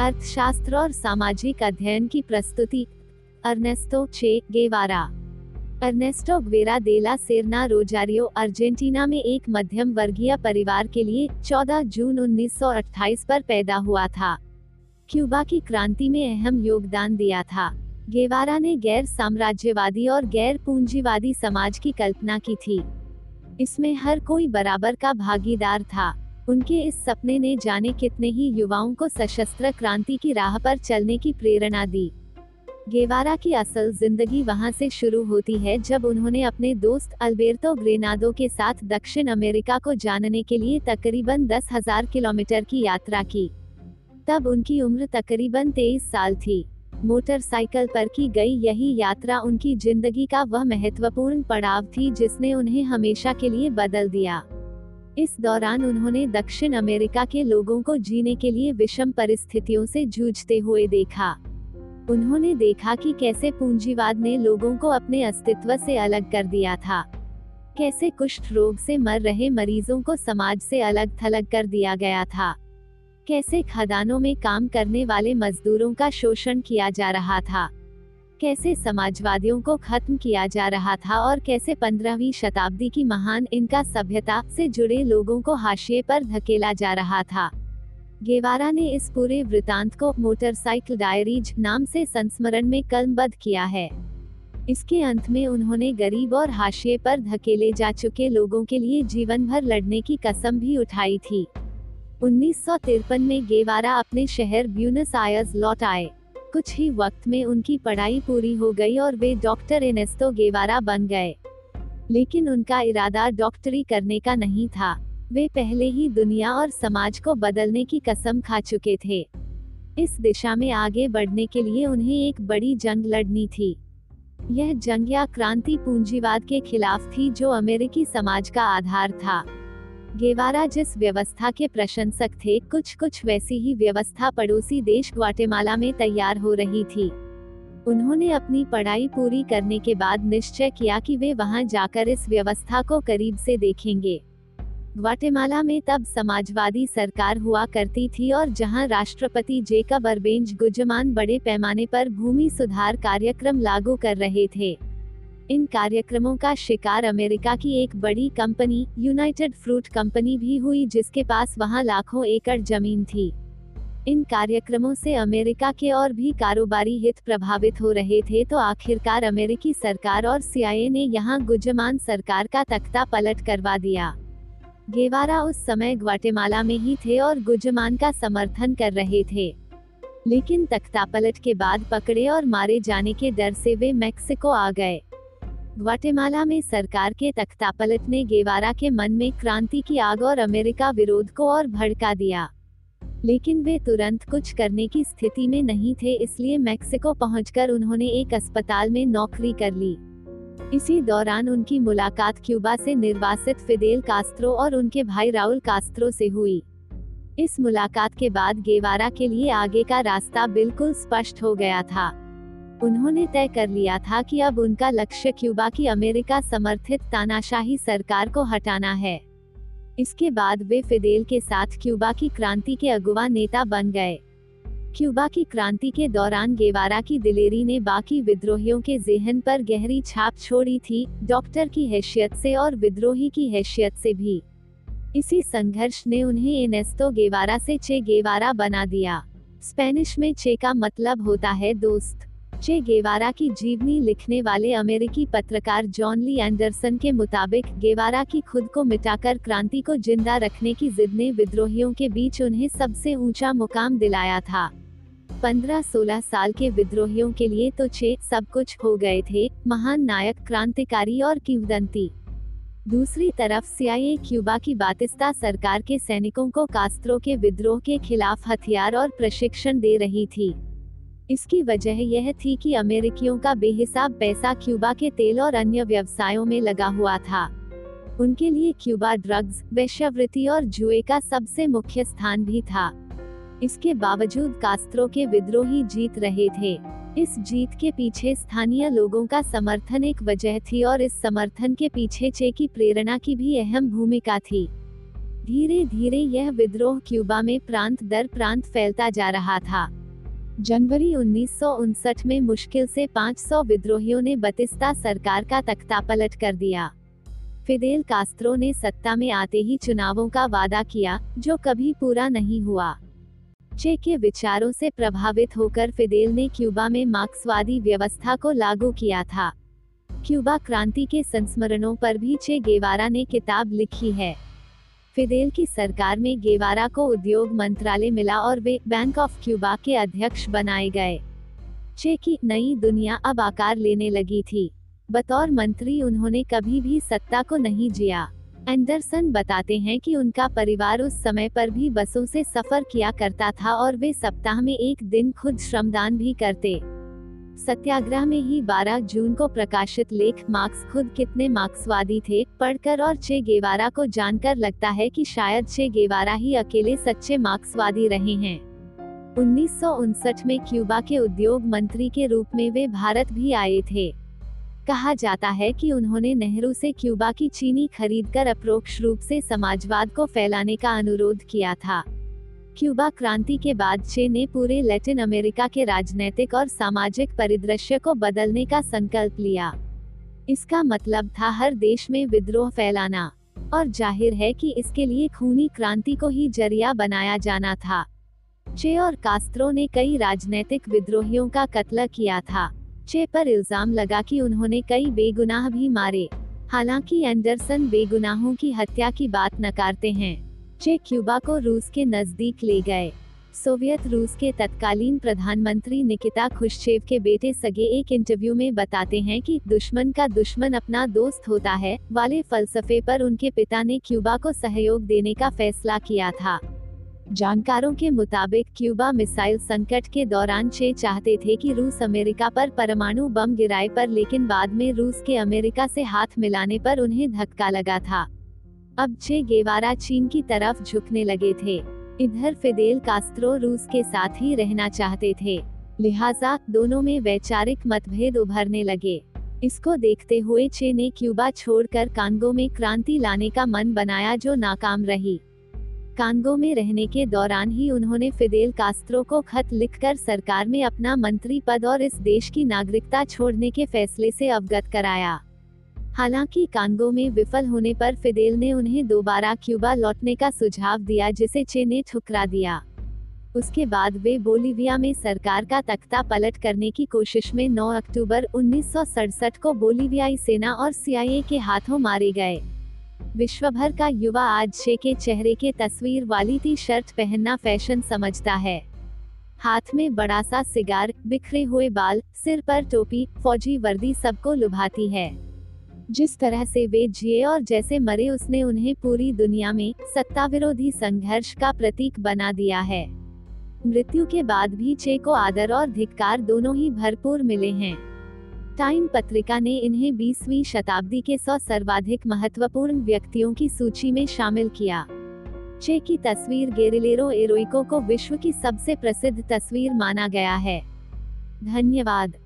अर्थशास्त्र और सामाजिक अध्ययन की प्रस्तुति। Ernesto Che गेवारा। अर्नेस्टो ग्वेरा देला सेरना रोजारियो अर्जेंटीना में एक मध्यम वर्गीय परिवार के लिए 14 जून 1928 पर पैदा हुआ था। क्यूबा की क्रांति में अहम योगदान दिया था। गेवारा ने गैर साम्राज्यवादी और गैर पूंजीवादी समाज की कल्पना की थी। इसमें हर कोई बराबर का भागीदार था। उनके इस सपने ने जाने कितने ही युवाओं को सशस्त्र क्रांति की राह पर चलने की प्रेरणा दी। गेवारा की असल ज़िंदगी वहाँ से शुरू होती है जब उन्होंने अपने दोस्त अल्बेर्तो ग्रेनाडो के साथ दक्षिण अमेरिका को जानने के लिए तकरीबन दस हज़ार किलोमीटर की यात्रा की। तब उनकी उम्र तकरीबन तेईस साल थी। मोटरसाइकिल पर की गई यही यात्रा उनकी ज़िंदगी का वह महत्वपूर्ण पड़ाव थी जिसने उन्हें हमेशा के लिए बदल दिया। इस दौरान उन्होंने दक्षिण अमेरिका के लोगों को जीने के लिए विषम परिस्थितियों से जूझते हुए देखा। उन्होंने देखा कि कैसे पूंजीवाद ने लोगों को अपने अस्तित्व से अलग कर दिया था। कैसे कुष्ठ रोग से मर रहे मरीजों को समाज से अलग थलग कर दिया गया था। कैसे खदानों में काम करने वाले मजदूरों का शोषण किया जा रहा था। कैसे समाजवादियों को खत्म किया जा रहा था और कैसे पंद्रहवीं शताब्दी की महान इनका सभ्यता से जुड़े लोगों को हाशिए पर धकेला जा रहा था। गेवारा ने इस पूरे वृतांत को मोटरसाइकिल डायरीज नाम से संस्मरण में कलमबद्ध किया है। इसके अंत में उन्होंने गरीब और हाशिए पर धकेले जा चुके लोगों के लिए जीवन भर लड़ने की कसम भी उठाई थी। उन्नीस सौ तिरपन में गेवारा अपने शहर ब्यूनस आयर्स लौट आए। कुछ ही वक्त में उनकी पढ़ाई पूरी हो गई और वे डॉक्टर एनेस्तो गेवारा बन गए। लेकिन उनका इरादा डॉक्टरी करने का नहीं था। वे पहले ही दुनिया और समाज को बदलने की कसम खा चुके थे। इस दिशा में आगे बढ़ने के लिए उन्हें एक बड़ी जंग लड़नी थी। यह जंग या क्रांति पूंजीवाद के खिलाफ थी जो अमेरिकी समाज का आधार था। गेवारा जिस व्यवस्था के प्रशंसक थे कुछ कुछ वैसी ही व्यवस्था पड़ोसी देश ग्वाटेमाला में तैयार हो रही थी। उन्होंने अपनी पढ़ाई पूरी करने के बाद निश्चय किया कि वे वहाँ जाकर इस व्यवस्था को करीब से देखेंगे। ग्वाटेमाला में तब समाजवादी सरकार हुआ करती थी और जहाँ राष्ट्रपति जेकब अरबेंज गुजमान बड़े पैमाने पर भूमि सुधार कार्यक्रम लागू कर रहे थे। इन कार्यक्रमों का शिकार अमेरिका की एक बड़ी कंपनी, यूनाइटेड फ्रूट कंपनी भी हुई जिसके पास वहाँ लाखों एकड़ ज़मीन थी। इन कार्यक्रमों से अमेरिका के और भी कारोबारी हित प्रभावित हो रहे थे तो आखिरकार अमेरिकी सरकार और सीआईए ने यहाँ गुजमान सरकार का तख्ता पलट करवा दिया। गेवारा उस समय ग्वाटेमाला में ही थे और गुजमान का समर्थन कर रहे थे। लेकिन तख्तापलट के बाद पकड़े और मारे जाने के डर से वे मैक्सिको आ गए। ग्वाटेमाला में सरकार के तख्तापलट ने गेवारा के मन में क्रांति की आग और अमेरिका विरोध को और भड़का दिया। लेकिन वे तुरंत कुछ करने की स्थिति में नहीं थे, इसलिए मैक्सिको पहुंचकर उन्होंने एक अस्पताल में नौकरी कर ली। इसी दौरान उनकी मुलाकात क्यूबा से निर्वासित फिदेल कास्त्रो और उनके भाई राउल कास्त्रो से हुई। इस मुलाकात के बाद गेवारा के लिए आगे का रास्ता बिल्कुल स्पष्ट हो गया था। उन्होंने तय कर लिया था कि अब उनका लक्ष्य क्यूबा की अमेरिका समर्थित तानाशाही सरकार को हटाना है। इसके बाद वे फिदेल के साथ क्यूबा की क्रांति के अगुवा नेता बन गए। क्यूबा की क्रांति के दौरान गेवारा की दिलेरी ने बाकी विद्रोहियों के जेहन पर गहरी छाप छोड़ी थी, डॉक्टर की हैसियत से और विद्रोही की हैसियत से भी। इसी संघर्ष ने उन्हें एनेस्तो गेवारा से चे गेवारा बना दिया। स्पेनिश में चे का मतलब होता है दोस्त। चे गेवारा की जीवनी लिखने वाले अमेरिकी पत्रकार जॉन ली एंडरसन के मुताबिक, गेवारा की खुद को मिटाकर क्रांति को ज़िंदा रखने की जिद ने विद्रोहियों के बीच उन्हें सबसे ऊँचा मुकाम दिलाया था। पंद्रह सोलह साल के विद्रोहियों के लिए तो छे, सब कुछ हो गए थे, महान नायक, क्रांतिकारी और किवदंती। दूसरी तरफ़ सीआईए क्यूबा की बातिस्ता सरकार के सैनिकों को कास्त्रो के विद्रोह के खिलाफ हथियार और प्रशिक्षण दे रही थी। इसकी वजह यह थी कि अमेरिकियों का बेहिसाब पैसा क्यूबा के तेल और अन्य व्यवसायों में लगा हुआ था। उनके लिए क्यूबा ड्रग्स, वैश्यवृत्ति और जुए का सबसे मुख्य स्थान भी था। इसके बावजूद कास्त्रो के विद्रोही जीत रहे थे। इस जीत के पीछे स्थानीय लोगों का समर्थन एक वजह थी और इस समर्थन के पीछे चे की प्रेरणा की भी अहम भूमिका थी। धीरे धीरे यह विद्रोह क्यूबा में प्रांत दर प्रांत फैलता जा रहा था। जनवरी उन्नीस सौ उनसठ में मुश्किल से 500 विद्रोहियों ने बतिस्ता सरकार का तख्ता पलट कर दिया। फिदेल कास्त्रो ने सत्ता में आते ही चुनावों का वादा किया, जो कभी पूरा नहीं हुआ। चे के विचारों से प्रभावित होकर फिदेल ने क्यूबा में मार्क्सवादी व्यवस्था को लागू किया था। क्यूबा क्रांति के संस्मरणों पर भी चे गेवारा ने किताब लिखी है। फिदेल की सरकार में गेवारा को उद्योग मंत्रालय मिला और वे बैंक ऑफ़ क्यूबा के अध्यक्ष बनाए गए। चे की नई दुनिया अब आकार लेने लगी थी। बतौर मंत्री उन्होंने कभी भी सत्ता को नहीं जिया। एंडरसन बताते हैं कि उनका परिवार उस समय पर भी बसों से सफ़र किया करता था और वे सप्ताह में एक दिन खुद श्रमदान भी करते। सत्याग्रह में ही 12 जून को प्रकाशित लेख मार्क्स खुद कितने मार्क्सवादी थे, पढ़कर और चे गेवारा को जानकर लगता है कि शायद चे गेवारा ही अकेले सच्चे मार्क्सवादी रहे हैं। उन्नीस सौ उनसठ में क्यूबा के उद्योग मंत्री के रूप में वे भारत भी आए थे। कहा जाता है कि उन्होंने नेहरू से क्यूबा की चीनी खरीदकर अप्रोक्ष रूप से समाजवाद को फैलाने का अनुरोध किया था। क्यूबा क्रांति के बाद चे ने पूरे लैटिन अमेरिका के राजनैतिक और सामाजिक परिदृश्य को बदलने का संकल्प लिया। इसका मतलब था हर देश में विद्रोह फैलाना, और ज़ाहिर है कि इसके लिए खूनी क्रांति को ही ज़रिया बनाया जाना था। चे और कास्त्रो ने कई राजनैतिक विद्रोहियों का कत्ल किया था। चे पर इल्ज़ाम लगा कि उन्होंने कई बेगुनाह भी मारे। हालाँकि एंडरसन बेगुनाहों की हत्या की बात नकारते हैं। चे क्यूबा को रूस के नज़दीक ले गए। सोवियत रूस के तत्कालीन प्रधानमंत्री निकिता खुशचेव के बेटे सगे एक इंटरव्यू में बताते हैं कि दुश्मन का दुश्मन अपना दोस्त होता है, वाले फलसफे पर उनके पिता ने क्यूबा को सहयोग देने का फैसला किया था। जानकारों के मुताबिक क्यूबा मिसाइल संकट के दौरान चे चाहते थे कि रूस अमेरिका पर परमाणु बम गिराए पर, लेकिन बाद में रूस के अमेरिका से हाथ मिलाने पर उन्हें धक्का लगा था। अब चे गेवारा चीन की तरफ़ झुकने लगे थे। इधर फिदेल कास्त्रो रूस के साथ ही रहना चाहते थे। लिहाजा दोनों में वैचारिक मतभेद उभरने लगे। इसको देखते हुए चे ने क्यूबा छोड़कर कांगो में क्रांति लाने का मन बनाया जो नाकाम रही। कांगो में रहने के दौरान ही उन्होंने फिदेल कास्त्रो को खत लिखकर सरकार में अपना मंत्री पद और इस देश की नागरिकता छोड़ने के फैसले से अवगत कराया। हालाँकि कांगो में विफल होने पर फिदेल ने उन्हें दोबारा क्यूबा लौटने का सुझाव दिया जिसे चे ने ठुकरा दिया। उसके बाद वे बोलीविया में सरकार का तख्ता पलट करने की कोशिश में 9 अक्टूबर उन्नीस सौ सड़सठ को बोलीवियाई सेना और सीआईए के हाथों मारे गए। विश्व भर का युवा आज शे के चेहरे के तस्वीर वाली टी शर्ट पहनना फ़ैशन समझता है। हाथ में बड़ा सा सिगार, बिखरे हुए बाल, सिर पर टोपी, फौजी वर्दी सबको लुभाती है। जिस तरह से वे जिए और जैसे मरे उसने उन्हें पूरी दुनिया में सत्ता विरोधी संघर्ष का प्रतीक बना दिया है। मृत्यु के बाद भी चे को आदर और धिक्कार दोनों ही भरपूर मिले हैं। टाइम पत्रिका ने इन्हें 20वीं शताब्दी के सौ सर्वाधिक महत्वपूर्ण व्यक्तियों की सूची में शामिल किया। चे की तस्वीर गेरिलेरो एरोइको को विश्व की सबसे प्रसिद्ध तस्वीर माना गया है। धन्यवाद।